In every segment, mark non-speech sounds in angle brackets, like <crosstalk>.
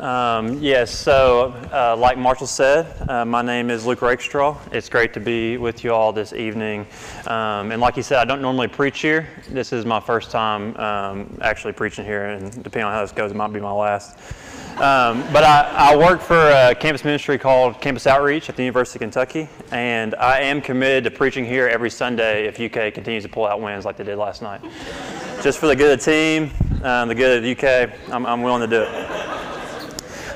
Um, yes, so uh, like Marshall said, uh, my name is Luke Rakestraw. It's great to be with you all this evening. Um, and like he said, I don't normally preach here. This is my first time um, actually preaching here, and depending on how this goes, it might be my last. Um, but I, I, work for a campus ministry called Campus Outreach at the University of Kentucky, and I am committed to preaching here every Sunday if UK continues to pull out wins like they did last night. Just for the good of the team, um, the good of the UK, I'm, I'm willing to do it.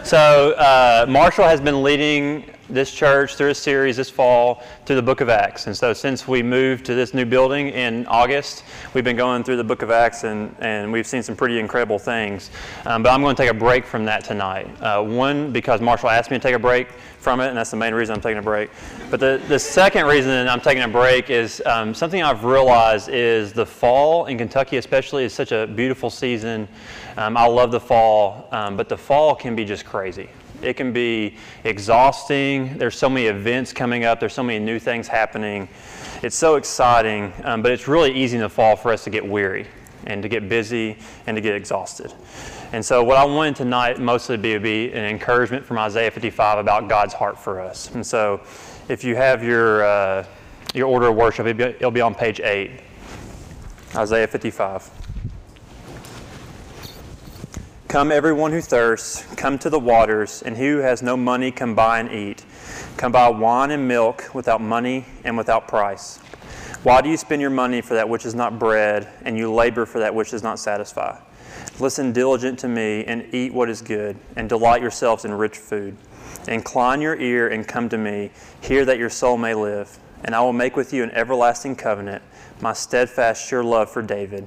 So, uh, Marshall has been leading this church through a series this fall through the book of Acts. And so, since we moved to this new building in August, we've been going through the book of Acts and, and we've seen some pretty incredible things. Um, but I'm going to take a break from that tonight. Uh, one, because Marshall asked me to take a break from it, and that's the main reason I'm taking a break. But the, the second reason I'm taking a break is um, something I've realized is the fall in Kentucky, especially, is such a beautiful season. Um, I love the fall, um, but the fall can be just crazy. It can be exhausting. There's so many events coming up, there's so many new things happening. It's so exciting, um, but it's really easy in the fall for us to get weary and to get busy and to get exhausted. And so, what I wanted tonight mostly be, be an encouragement from Isaiah 55 about God's heart for us. And so, if you have your, uh, your order of worship, it'll be, it'll be on page 8, Isaiah 55. Come, everyone who thirsts, come to the waters, and he who has no money, come buy and eat. Come buy wine and milk without money and without price. Why do you spend your money for that which is not bread, and you labor for that which does not satisfy? Listen diligent to me, and eat what is good, and delight yourselves in rich food. Incline your ear and come to me. Hear that your soul may live. And I will make with you an everlasting covenant, my steadfast, sure love for David.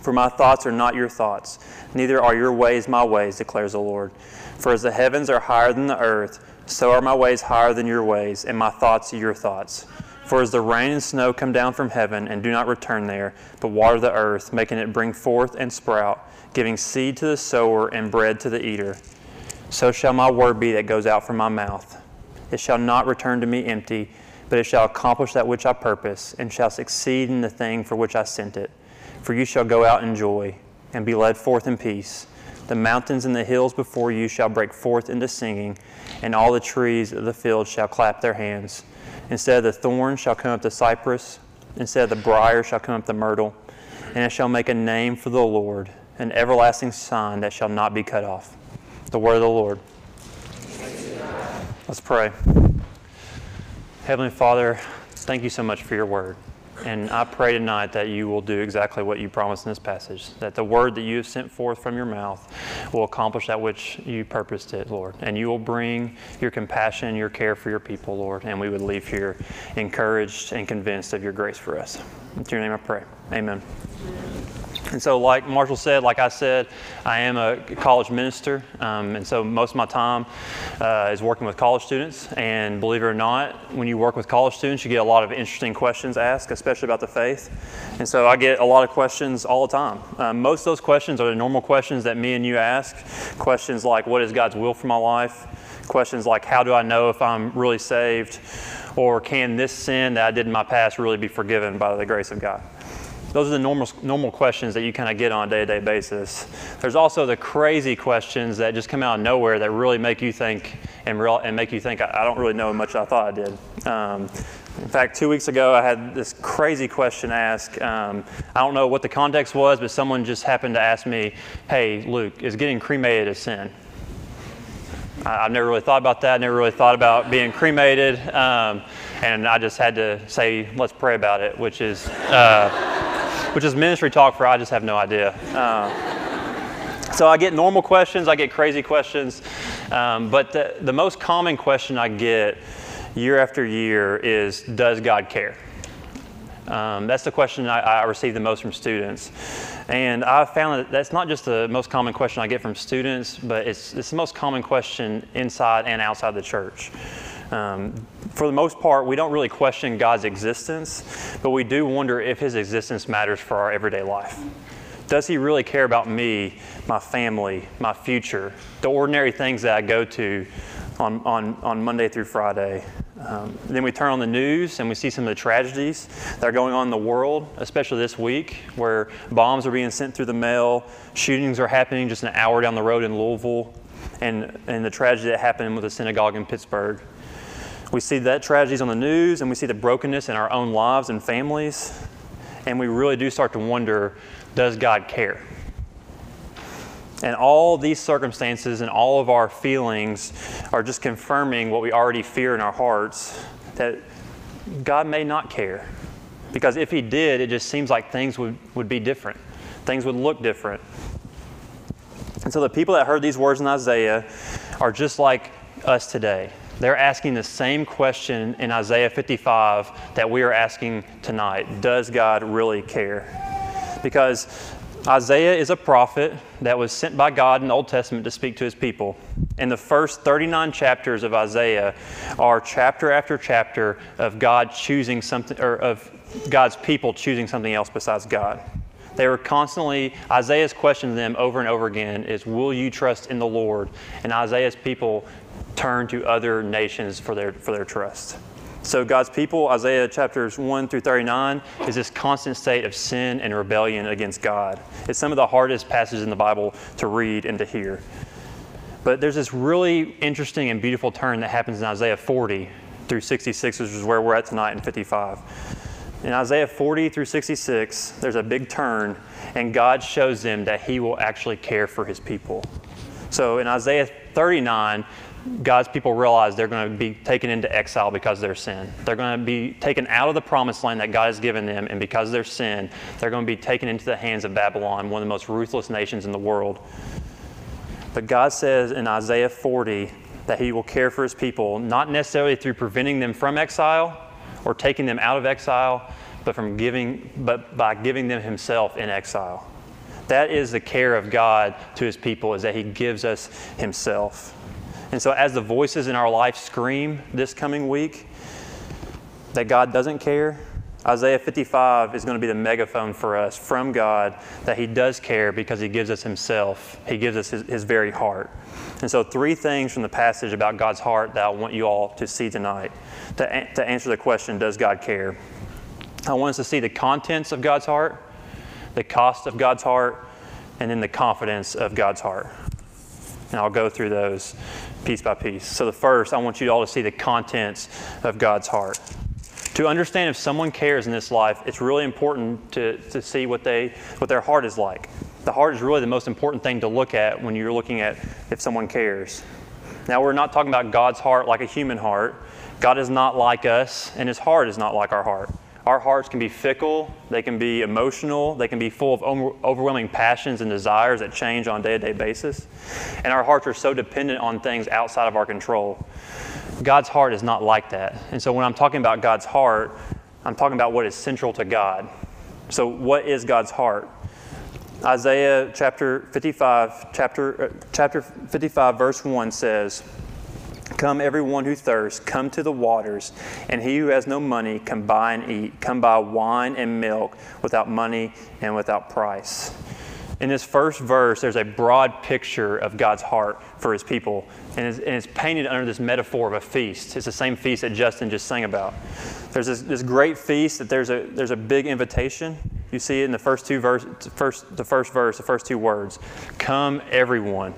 For my thoughts are not your thoughts, neither are your ways my ways, declares the Lord. For as the heavens are higher than the earth, so are my ways higher than your ways, and my thoughts your thoughts. For as the rain and snow come down from heaven and do not return there, but water the earth, making it bring forth and sprout, giving seed to the sower and bread to the eater, so shall my word be that goes out from my mouth. It shall not return to me empty, but it shall accomplish that which I purpose, and shall succeed in the thing for which I sent it. For you shall go out in joy and be led forth in peace. The mountains and the hills before you shall break forth into singing, and all the trees of the field shall clap their hands. Instead of the thorn shall come up the cypress, instead of the brier shall come up the myrtle, and it shall make a name for the Lord, an everlasting sign that shall not be cut off. The word of the Lord. Let's pray. Heavenly Father, thank you so much for your word. And I pray tonight that you will do exactly what you promised in this passage, that the word that you have sent forth from your mouth will accomplish that which you purposed it, Lord. And you will bring your compassion, your care for your people, Lord. And we would leave here encouraged and convinced of your grace for us. In your name I pray. Amen. And so, like Marshall said, like I said, I am a college minister. Um, and so, most of my time uh, is working with college students. And believe it or not, when you work with college students, you get a lot of interesting questions asked, especially about the faith. And so, I get a lot of questions all the time. Um, most of those questions are the normal questions that me and you ask. Questions like, What is God's will for my life? Questions like, How do I know if I'm really saved? Or can this sin that I did in my past really be forgiven by the grace of God? Those are the normal, normal questions that you kind of get on a day to day basis. There's also the crazy questions that just come out of nowhere that really make you think and, real, and make you think, I, I don't really know much I thought I did. Um, in fact, two weeks ago, I had this crazy question asked. Um, I don't know what the context was, but someone just happened to ask me, Hey, Luke, is getting cremated a sin? I, have never really thought about that, never really thought about being cremated. Um, and I just had to say, let's pray about it, which is. Uh, which is ministry talk for I just have no idea. Uh, so I get normal questions, I get crazy questions, um, but the, the most common question I get year after year is Does God care? Um, that's the question I, I, receive the most from students. And I've found that that's not just the most common question I get from students, but it's, it's the most common question inside and outside the church. Um, for the most part, we don't really question God's existence, but we do wonder if His existence matters for our everyday life. Does He really care about me, my family, my future, the ordinary things that I go to on, on, on Monday through Friday? Um, then we turn on the news and we see some of the tragedies that are going on in the world, especially this week, where bombs are being sent through the mail, shootings are happening just an hour down the road in Louisville, and, and the tragedy that happened with the synagogue in Pittsburgh. We see that tragedies on the news and we see the brokenness in our own lives and families, and we really do start to wonder does God care? And all these circumstances and all of our feelings are just confirming what we already fear in our hearts that God may not care. Because if He did, it just seems like things would, would be different, things would look different. And so the people that heard these words in Isaiah are just like us today. They're asking the same question in Isaiah 55 that we are asking tonight Does God really care? Because Isaiah is a prophet that was sent by God in the Old Testament to speak to his people. And the first 39 chapters of Isaiah are chapter after chapter of God choosing something, or of God's people choosing something else besides God. They were constantly, Isaiah's question to them over and over again is, Will you trust in the Lord? And Isaiah's people turn to other nations for their, for their trust. So, God's people, Isaiah chapters 1 through 39, is this constant state of sin and rebellion against God. It's some of the hardest passages in the Bible to read and to hear. But there's this really interesting and beautiful turn that happens in Isaiah 40 through 66, which is where we're at tonight in 55. In Isaiah 40 through 66, there's a big turn, and God shows them that He will actually care for His people. So in Isaiah 39, God's people realize they're going to be taken into exile because of their sin. They're going to be taken out of the promised land that God has given them, and because of their sin, they're going to be taken into the hands of Babylon, one of the most ruthless nations in the world. But God says in Isaiah 40 that He will care for His people, not necessarily through preventing them from exile or taking them out of exile, but from giving, but by giving them Himself in exile. That is the care of God to His people, is that He gives us Himself. And so, as the voices in our life scream this coming week that God doesn't care, Isaiah 55 is going to be the megaphone for us from God that He does care because He gives us Himself. He gives us His, his, very heart. And so, three things from the passage about God's heart that I want you all to see tonight to, to answer the question Does God care? I want us to see the contents of God's heart, the cost of God's heart, and then the confidence of God's heart. And I'll go through those piece by piece. So, the first, I want you all to see the contents of God's heart. To understand if someone cares in this life, it's really important to, to see what, they, what their heart is like. The heart is really the most important thing to look at when you're looking at if someone cares. Now, we're not talking about God's heart like a human heart. God is not like us, and His heart is not like our heart. Our hearts can be fickle, they can be emotional, they can be full of overwhelming passions and desires that change on a day to day basis. And our hearts are so dependent on things outside of our control. God's heart is not like that. And so when I'm talking about God's heart, I'm talking about what is central to God. So, what is God's heart? Isaiah chapter 55, chapter, uh, chapter 55, verse 1 says, Come, everyone who thirsts, come to the waters, and he who has no money, come buy and eat. Come buy wine and milk without money and without price. In this first verse, there's a broad picture of God's heart for his people, and it's, and it's, painted under this metaphor of a feast. It's the same feast that Justin just sang about. There's this, this great feast that there's a, there's a big invitation. You see it in the first two verse, first, the first verse, the first two words. Come, everyone.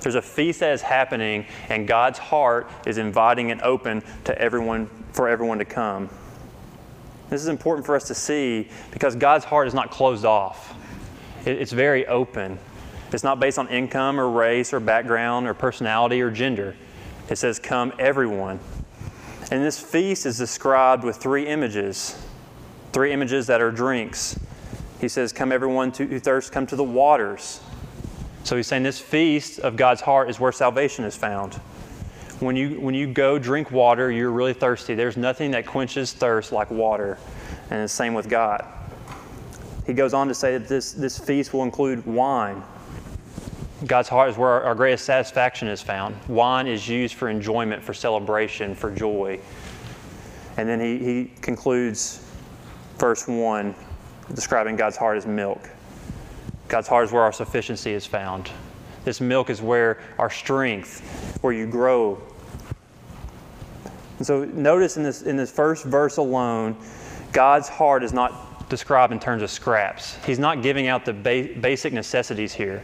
There's a feast that is happening, and God's heart is inviting and open to everyone for everyone to come. This is important for us to see because God's heart is not closed off. It's very open. It's not based on income or race or background or personality or gender. It says, Come, everyone. And this feast is described with three images three images that are drinks. He says, Come, everyone who thirsts, come to the waters. So he's saying this feast of God's heart is where salvation is found. When you, when you go drink water, you're really thirsty. There's nothing that quenches thirst like water. and the same with God. He goes on to say that this, this feast will include wine. God's heart is where our, our greatest satisfaction is found. Wine is used for enjoyment, for celebration, for joy. And then he, he concludes verse 1 describing God's heart as milk. God's heart is where our sufficiency is found. This milk is where our strength, where you grow. And so notice in this, in this first verse alone, God's heart is not described in terms of scraps. He's not giving out the ba- basic necessities here.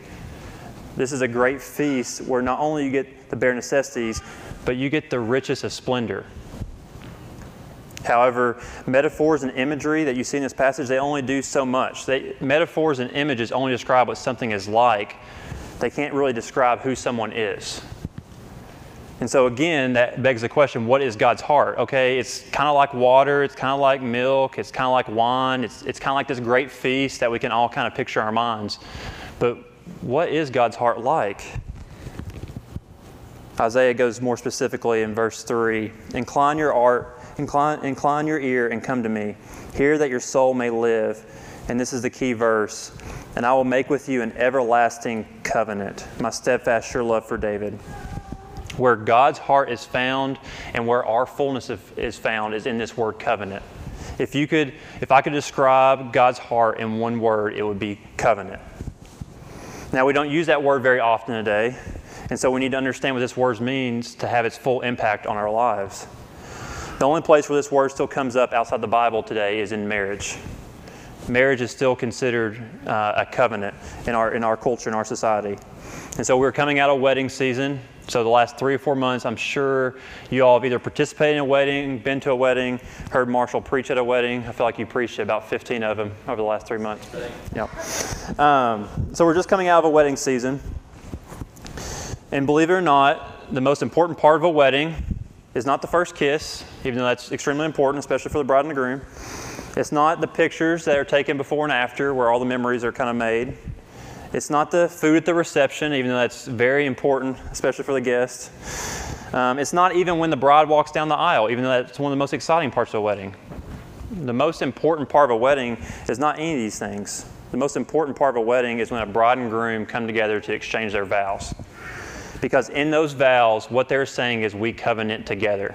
This is a great feast where not only you get the bare necessities, but you get the richest of splendor. However, metaphors and imagery that you see in this passage, they only do so much. They, metaphors and images only describe what something is like. They can't really describe who someone is. And so, again, that begs the question what is God's heart? Okay, it's kind of like water, it's kind of like milk, it's kind of like wine, it's, it's kind of like this great feast that we can all kind of picture our minds. But what is God's heart like? Isaiah goes more specifically in verse 3 Incline your art Incline, incline your ear and come to me. Hear that your soul may live. And this is the key verse. And I will make with you an everlasting covenant, my steadfast, sure love for David. Where God's heart is found and where our fullness is found is in this word covenant. If you could, if I could describe God's heart in one word, it would be covenant. Now we don't use that word very often today, and so we need to understand what this word means to have its full impact on our lives. The only place where this word still comes up outside the Bible today is in marriage. Marriage is still considered uh, a covenant in our, in our culture, in our society. And so we're coming out of wedding season. So the last three or four months, I'm sure you all have either participated in a wedding, been to a wedding, heard Marshall preach at a wedding. I feel like you preached about 15 of them over the last three months. Yeah. Um, so we're just coming out of a wedding season. And believe it or not, the most important part of a wedding is not the first kiss, even though that's extremely important, especially for the bride and the groom. It's not the pictures that are taken before and after where all the memories are kind of made. It's not the food at the reception, even though that's very important, especially for the guests. Um, it's not even when the bride walks down the aisle, even though that's one of the most exciting parts of a wedding. The most important part of a wedding is not any of these things. The most important part of a wedding is when a bride and groom come together to exchange their vows. Because in those vows, what they're saying is we covenant together.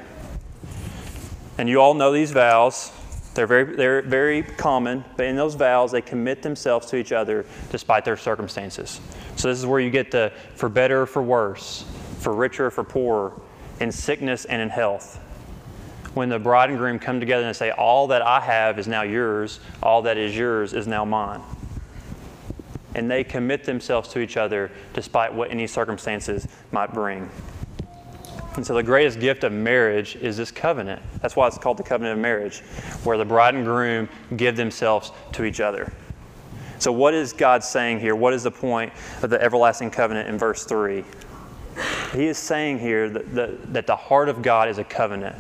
And you all know these vows. They're very, they're very common, but in those vows, they commit themselves to each other despite their circumstances. So, this is where you get the for better or for worse, for richer or for poorer, in sickness and in health. When the bride and groom come together and say, All that I have is now yours, all that is yours is now mine and they commit themselves to each other despite what any circumstances might bring. And so, the greatest gift of marriage is this covenant. That's why it's called the covenant of marriage, where the bride and groom give themselves to each other. So, what is God saying here? What is the point of the everlasting covenant in verse 3? He is saying here that the, that the heart of God is a covenant.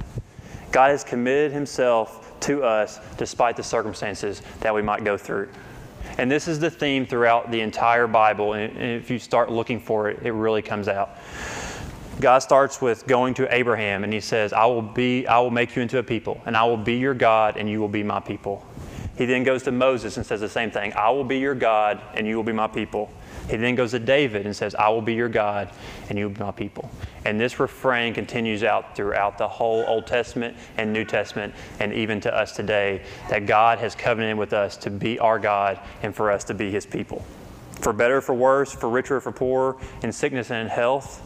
God has committed himself to us despite the circumstances that we might go through. And this is the theme throughout the entire Bible. And if you start looking for it, it really comes out. God starts with going to Abraham and he says, I will be, I will make you into a people, and I will be your God, and you will be my people. He then goes to Moses and says the same thing I will be your God, and you will be my people. He then goes to David and says, I will be your God and you will be my people. And this refrain continues out throughout the whole Old Testament and New Testament and even to us today that God has covenanted with us to be our God and for us to be his people. For better, for worse, for richer, for poorer, in sickness and in health.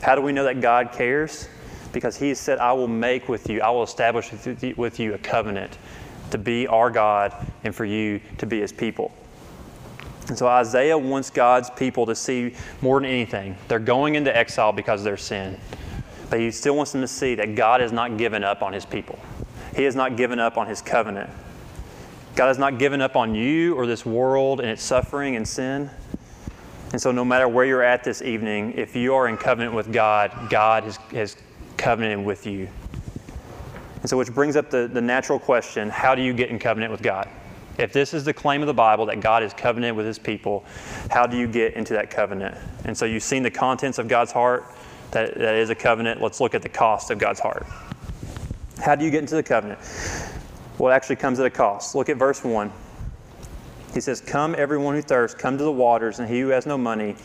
How do we know that God cares? Because he said, I will make with you, I will establish with you a covenant to be our God and for you to be his people. And so Isaiah wants God's people to see more than anything. They're going into exile because of their sin. But he still wants them to see that God has not given up on his people. He has not given up on his covenant. God has not given up on you or this world and its suffering and sin. And so, no matter where you're at this evening, if you are in covenant with God, God has, has covenanted with you. And so, which brings up the, the natural question how do you get in covenant with God? If this is the claim of the Bible that God is covenant with his people, how do you get into that covenant? And so you've seen the contents of God's heart, that, that is a covenant. Let's look at the cost of God's heart. How do you get into the covenant? Well, it actually comes at a cost. Look at verse 1. He says, Come, everyone who thirsts, come to the waters, and he who has no money,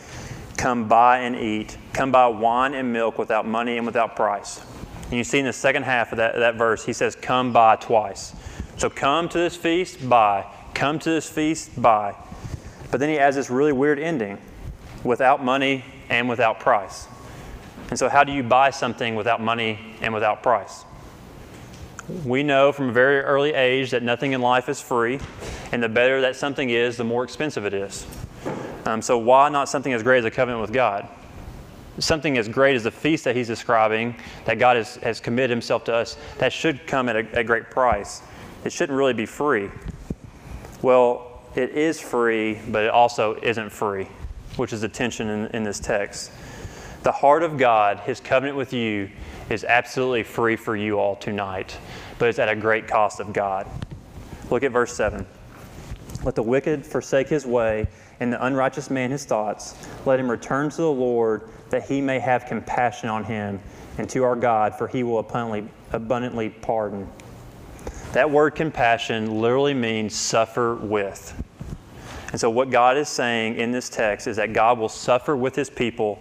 come buy and eat. Come buy wine and milk without money and without price. And you see in the second half of that, that verse, he says, Come buy twice. So come to this feast, buy. Come to this feast, buy. But then he adds this really weird ending without money and without price. And so, how do you buy something without money and without price? We know from a very early age that nothing in life is free, and the better that something is, the more expensive it is. Um, so, why not something as great as a covenant with God? Something as great as the feast that he's describing, that God has, has committed himself to us, that should come at a, a great price. It shouldn't really be free. Well, it is free, but it also isn't free, which is the tension in, in this text. The heart of God, his covenant with you, is absolutely free for you all tonight, but it's at a great cost of God. Look at verse 7. Let the wicked forsake his way, and the unrighteous man his thoughts. Let him return to the Lord, that he may have compassion on him, and to our God, for he will abundantly, abundantly pardon. That word compassion literally means suffer with. And so, what God is saying in this text is that God will suffer with his people.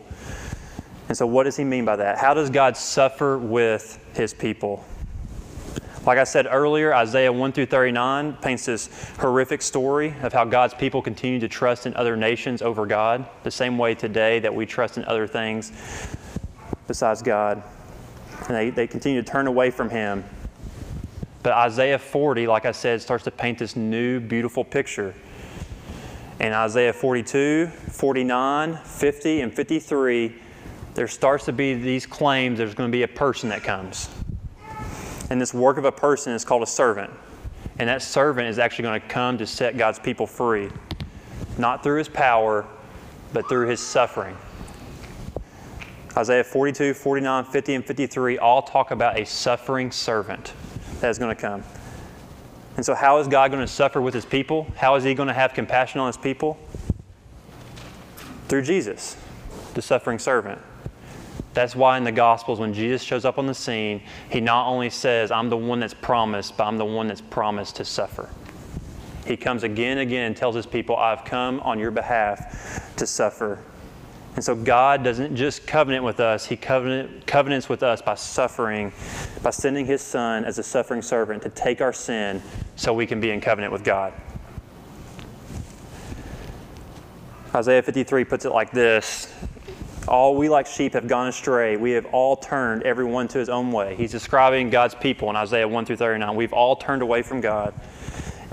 And so, what does he mean by that? How does God suffer with his people? Like I said earlier, Isaiah 1 through 39 paints this horrific story of how God's people continue to trust in other nations over God, the same way today that we trust in other things besides God. And they, they continue to turn away from Him. But Isaiah 40, like I said, starts to paint this new, beautiful picture. In Isaiah 42, 49, 50, and 53, there starts to be these claims there's going to be a person that comes. And this work of a person is called a servant. And that servant is actually going to come to set God's people free, not through his power, but through his suffering. Isaiah 42, 49, 50, and 53 all talk about a suffering servant that is going to come. And so, how is God going to suffer with his people? How is he going to have compassion on his people? Through Jesus, the suffering servant. That's why in the Gospels, when Jesus shows up on the scene, he not only says, I'm the one that's promised, but I'm the one that's promised to suffer. He comes again and again and tells his people, I've come on your behalf to suffer. And so God doesn't just covenant with us, He covenant, covenants with us by suffering, by sending His Son as a suffering servant to take our sin so we can be in covenant with God. Isaiah 53 puts it like this all we like sheep have gone astray. We have all turned everyone to his own way. He's describing God's people in Isaiah 1 through 39. We've all turned away from God.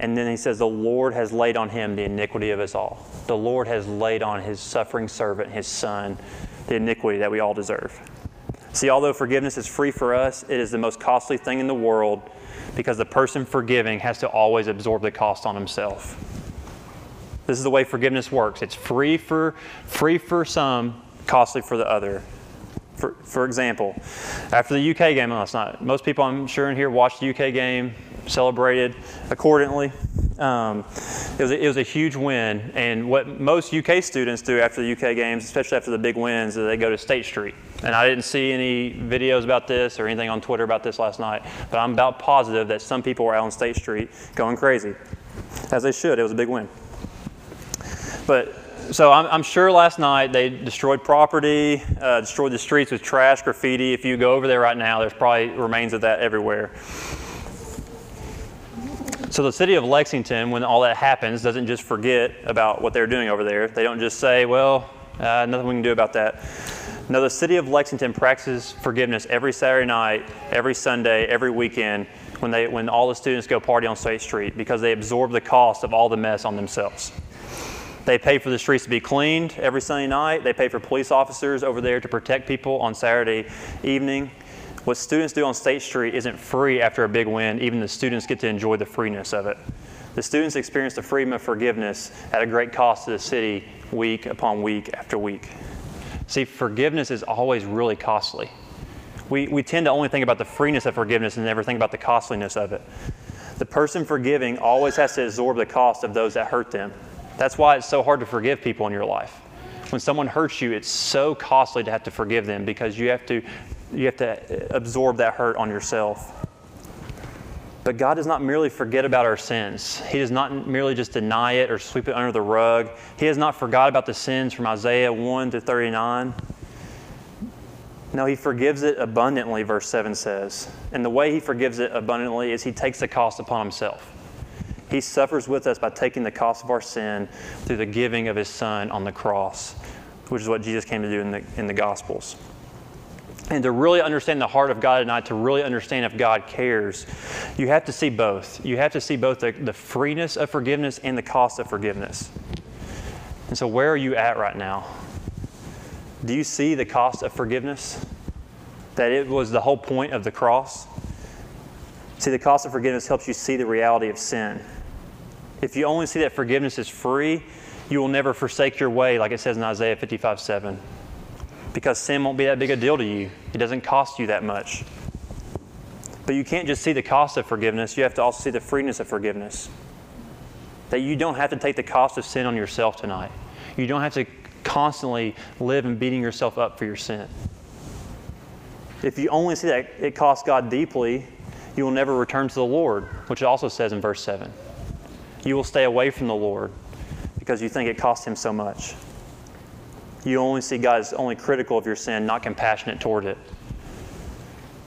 And then he says, The Lord has laid on him the iniquity of us all. The Lord has laid on his suffering servant, his son, the iniquity that we all deserve. See, although forgiveness is free for us, it is the most costly thing in the world because the person forgiving has to always absorb the cost on himself. This is the way forgiveness works. It's free for free for some, costly for the other. For, for example, after the UK game last night, most people I'm sure in here watched the UK game, celebrated accordingly. Um, it, was a, it was a huge win, and what most UK students do after the UK games, especially after the big wins, is they go to State Street. And I didn't see any videos about this or anything on Twitter about this last night, but I'm about positive that some people were out on State Street going crazy, as they should. It was a big win. But so I'm, I'm, sure last night they destroyed property, uh, destroyed the streets with trash, graffiti. If you go over there right now, there's probably remains of that everywhere. So the city of Lexington, when all that happens, doesn't just forget about what they're doing over there. They don't just say, well, uh, nothing we can do about that. No, the city of Lexington practices forgiveness every Saturday night, every Sunday, every weekend when, they, when all the students go party on State Street because they absorb the cost of all the mess on themselves. They pay for the streets to be cleaned every Sunday night. They pay for police officers over there to protect people on Saturday evening. What students do on State Street isn't free after a big win. Even the students get to enjoy the freeness of it. The students experience the freedom of forgiveness at a great cost to the city week upon week after week. See, forgiveness is always really costly. We, we tend to only think about the freeness of forgiveness and never think about the costliness of it. The person forgiving always has to absorb the cost of those that hurt them. That's why it's so hard to forgive people in your life. When someone hurts you, it's so costly to have to forgive them because you have to, you have to uh, absorb that hurt on yourself. But God does not merely forget about our sins. He does not merely just deny it or sweep it under the rug. He has not forgot about the sins from Isaiah 1 to 39. No, He forgives it abundantly, verse 7 says. And the way He forgives it abundantly is He takes the cost upon Himself. He suffers with us by taking the cost of our sin through the giving of His Son on the cross, which is what Jesus came to do in the, in the Gospels. And to really understand the heart of God tonight, to really understand if God cares, you have to see both. You have to see both the, the freeness of forgiveness and the cost of forgiveness. And so, where are you at right now? Do you see the cost of forgiveness? That it was the whole point of the cross? See, the cost of forgiveness helps you see the reality of sin. If you only see that forgiveness is free, you will never forsake your way, like it says in Isaiah 55 7 because sin won't be that big a deal to you. It doesn't cost you that much. But you can't just see the cost of forgiveness, you have to also see the freeness of forgiveness. That you don't have to take the cost of sin on yourself tonight. You don't have to constantly live and beating yourself up for your sin. If you only see that it costs God deeply, you will never return to the Lord, which it also says in verse 7. You will stay away from the Lord because you think it cost Him so much. You only see God as only critical of your sin, not compassionate toward it.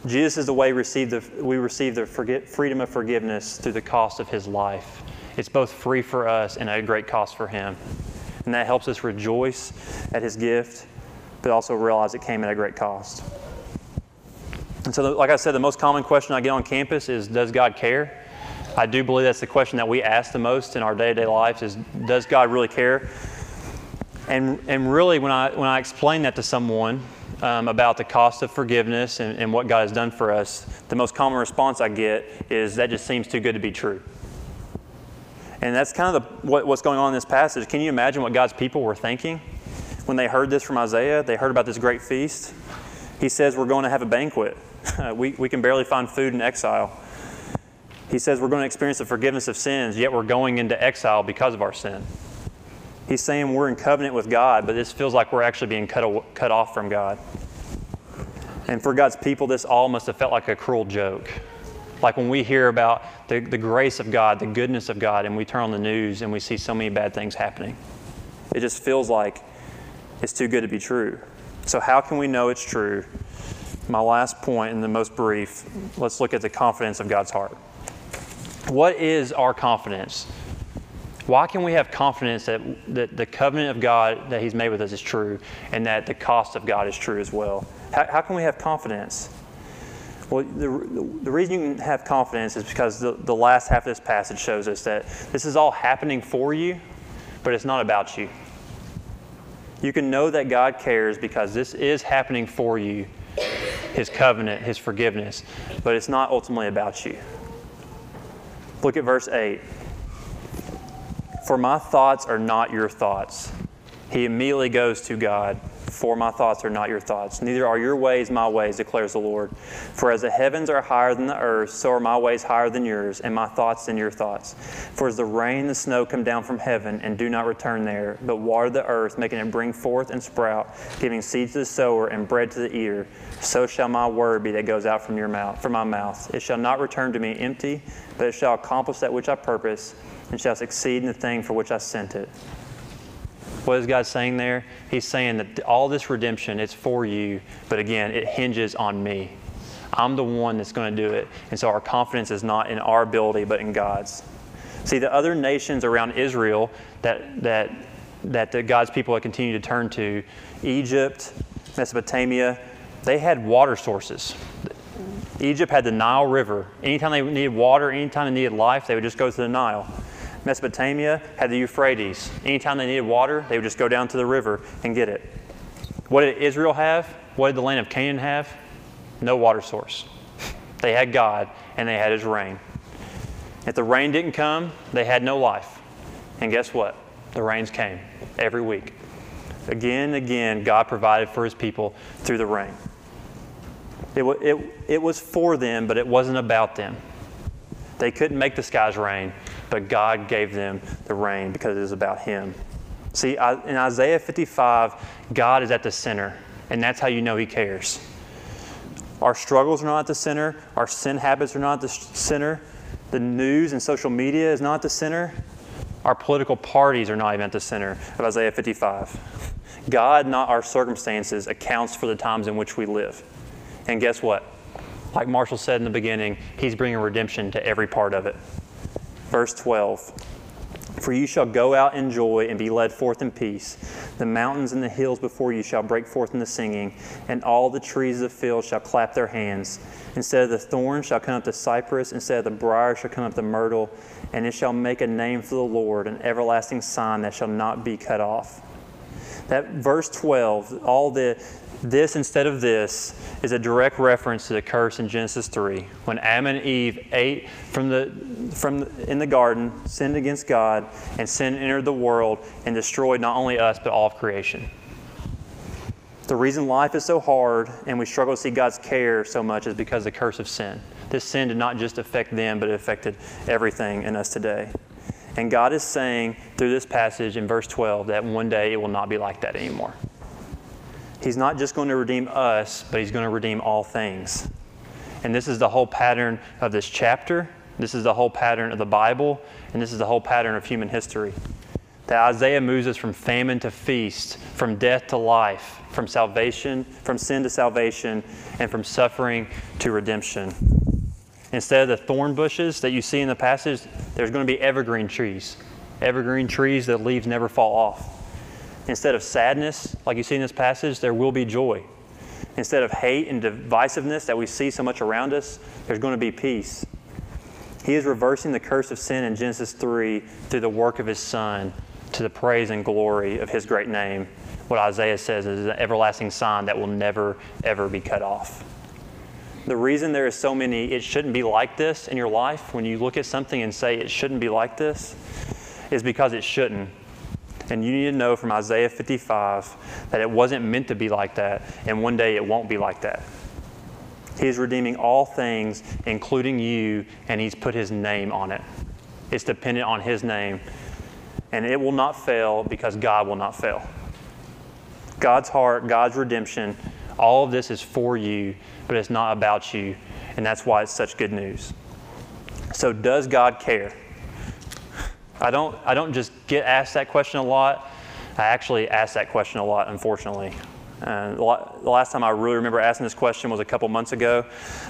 Jesus is the way we receive the, we receive the forget, freedom of forgiveness through the cost of his life. It's both free for us and at a great cost for him. And that helps us rejoice at his gift, but also realize it came at a great cost. And so, like I said, the most common question I get on campus is Does God care? I do believe that's the question that we ask the most in our day to day lives is Does God really care? And, and really, when I, when I explain that to someone um, about the cost of forgiveness and, and what God has done for us, the most common response I get is that just seems too good to be true. And that's kind of the, what, what's going on in this passage. Can you imagine what God's people were thinking when they heard this from Isaiah? They heard about this great feast. He says, We're going to have a banquet. <laughs> we, we can barely find food in exile. He says, We're going to experience the forgiveness of sins, yet we're going into exile because of our sin. He's saying we're in covenant with God, but this feels like we're actually being cut, cut off from God. And for God's people, this all must have felt like a cruel joke. Like when we hear about the, the grace of God, the goodness of God, and we turn on the news and we see so many bad things happening. It just feels like it's too good to be true. So, how can we know it's true? My last point, and the most brief, let's look at the confidence of God's heart. What is our confidence? Why can we have confidence that, that the covenant of God that He's made with us is true and that the cost of God is true as well? How, how can we have confidence? Well, the, the reason you can have confidence is because the, the last half of this passage shows us that this is all happening for you, but it's not about you. You can know that God cares because this is happening for you, His covenant, His forgiveness, but it's not ultimately about you. Look at verse 8. For my thoughts are not your thoughts. He immediately goes to God. For my thoughts are not your thoughts. Neither are your ways my ways, declares the Lord. For as the heavens are higher than the earth, so are my ways higher than yours, and my thoughts than your thoughts. For as the rain and the snow come down from heaven and do not return there, but water the earth, making it bring forth and sprout, giving seed to the sower and bread to the eater, so shall my word be that goes out from your mouth, from my mouth. It shall not return to me empty, but it shall accomplish that which I purpose and shall succeed in the thing for which I sent it. What is God saying there? He's saying that all this redemption is for you, but again, it hinges on me. I'm the one that's going to do it. And so our confidence is not in our ability, but in God's. See, the other nations around Israel that, that, that the God's people have continued to turn to, Egypt, Mesopotamia, they had water sources. Egypt had the Nile River. Anytime they needed water, anytime they needed life, they would just go to the Nile. Mesopotamia had the Euphrates. Anytime they needed water, they would just go down to the river and get it. What did Israel have? What did the land of Canaan have? No water source. They had God and they had His rain. If the rain didn't come, they had no life. And guess what? The rains came every week. Again and again, God provided for His people through the rain. It, it, it was for them, but it wasn't about them. They couldn't make the skies rain but God gave them the rain because it is about Him. See, in Isaiah 55, God is at the center, and that's how you know He cares. Our struggles are not at the center, our sin habits are not at the center, The news and social media is not at the center. Our political parties are not even at the center of Isaiah 55. God, not our circumstances, accounts for the times in which we live. And guess what? Like Marshall said in the beginning, He's bringing redemption to every part of it. Verse 12 For you shall go out in joy and be led forth in peace. The mountains and the hills before you shall break forth into singing, and all the trees of the field shall clap their hands. Instead of the thorn shall come up the cypress, instead of the brier shall come up the myrtle, and it shall make a name for the Lord, an everlasting sign that shall not be cut off. That verse 12, all the this instead of this is a direct reference to the curse in Genesis 3 when Adam and Eve ate from the, from the, in the garden, sinned against God, and sin entered the world and destroyed not only us but all of creation. The reason life is so hard and we struggle to see God's care so much is because of the curse of sin. This sin did not just affect them, but it affected everything in us today. And God is saying through this passage in verse 12 that one day it will not be like that anymore. He's not just going to redeem us, but He's going to redeem all things. And this is the whole pattern of this chapter. This is the whole pattern of the Bible. And this is the whole pattern of human history. That Isaiah moves us from famine to feast, from death to life, from salvation, from sin to salvation, and from suffering to redemption. Instead of the thorn bushes that you see in the passage, there's going to be evergreen trees. Evergreen trees that leaves never fall off. Instead of sadness, like you see in this passage, there will be joy. Instead of hate and divisiveness that we see so much around us, there's going to be peace. He is reversing the curse of sin in Genesis 3 through the work of His Son to the praise and glory of His great name. What Isaiah says is an everlasting sign that will never, ever be cut off. The reason there is so many, it shouldn't be like this in your life, when you look at something and say it shouldn't be like this, is because it shouldn't. And you need to know from Isaiah 55 that it wasn't meant to be like that, and one day it won't be like that. He is redeeming all things, including you, and He's put His name on it. It's dependent on His name. And it will not fail because God will not fail. God's heart, God's redemption, all of this is for you, but it's not about you. And that's why it's such good news. So, does God care? I don't, I don't just get asked that question a lot. I actually ask that question a lot, unfortunately. Uh, the last time I really remember asking this question was a couple months ago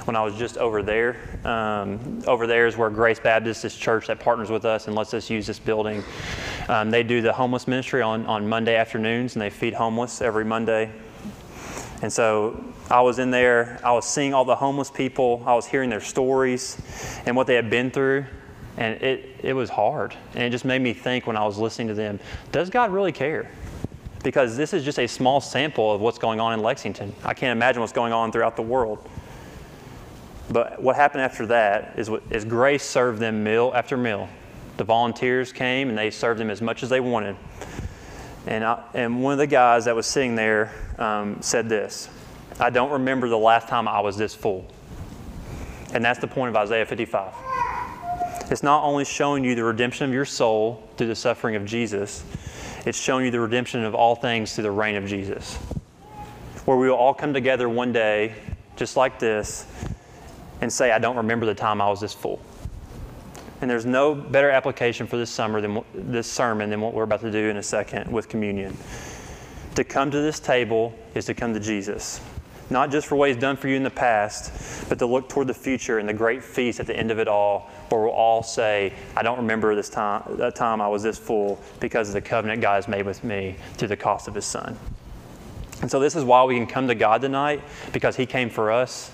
when I was just over there. Um, over there is where Grace Baptist, this church that partners with us and lets us use this building. Um, they do the homeless ministry on, on Monday afternoons and they feed homeless every Monday. And so I was in there, I was seeing all the homeless people, I was hearing their stories and what they had been through. And it, it was hard. And it just made me think when I was listening to them does God really care? Because this is just a small sample of what's going on in Lexington. I can't imagine what's going on throughout the world. But what happened after that is, is Grace served them meal after meal. The volunteers came and they served them as much as they wanted. And, I, and one of the guys that was sitting there um, said this I don't remember the last time I was this full. And that's the point of Isaiah 55. It's not only showing you the redemption of your soul through the suffering of Jesus, it's showing you the redemption of all things through the reign of Jesus. Where we will all come together one day, just like this, and say, I don't remember the time I was this full. And there's no better application for this summer than this sermon than what we're about to do in a second with communion. To come to this table is to come to Jesus not just for what He's done for you in the past, but to look toward the future and the great feast at the end of it all, where we'll all say, I don't remember this time, that time I was this full because of the covenant God has made with me through the cost of His Son. And so, this is why we can come to God tonight, because He came for us.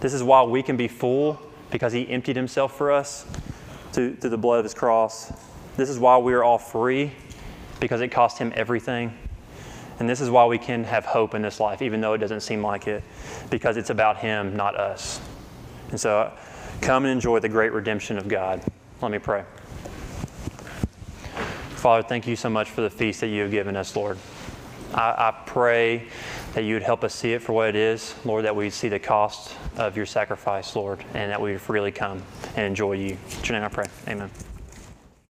This is why we can be full, because He emptied Himself for us through, through the blood of His cross. This is why we are all free, because it cost Him everything. And this is why we can have hope in this life, even though it doesn't seem like it, because it's about Him, not us. And so come and enjoy the great redemption of God. Let me pray. Father, thank you so much for the feast that you have given us, Lord. I, I pray that you would help us see it for what it is, Lord, that we'd see the cost of your sacrifice, Lord, and that we would freely come and enjoy you. In your name I pray. Amen.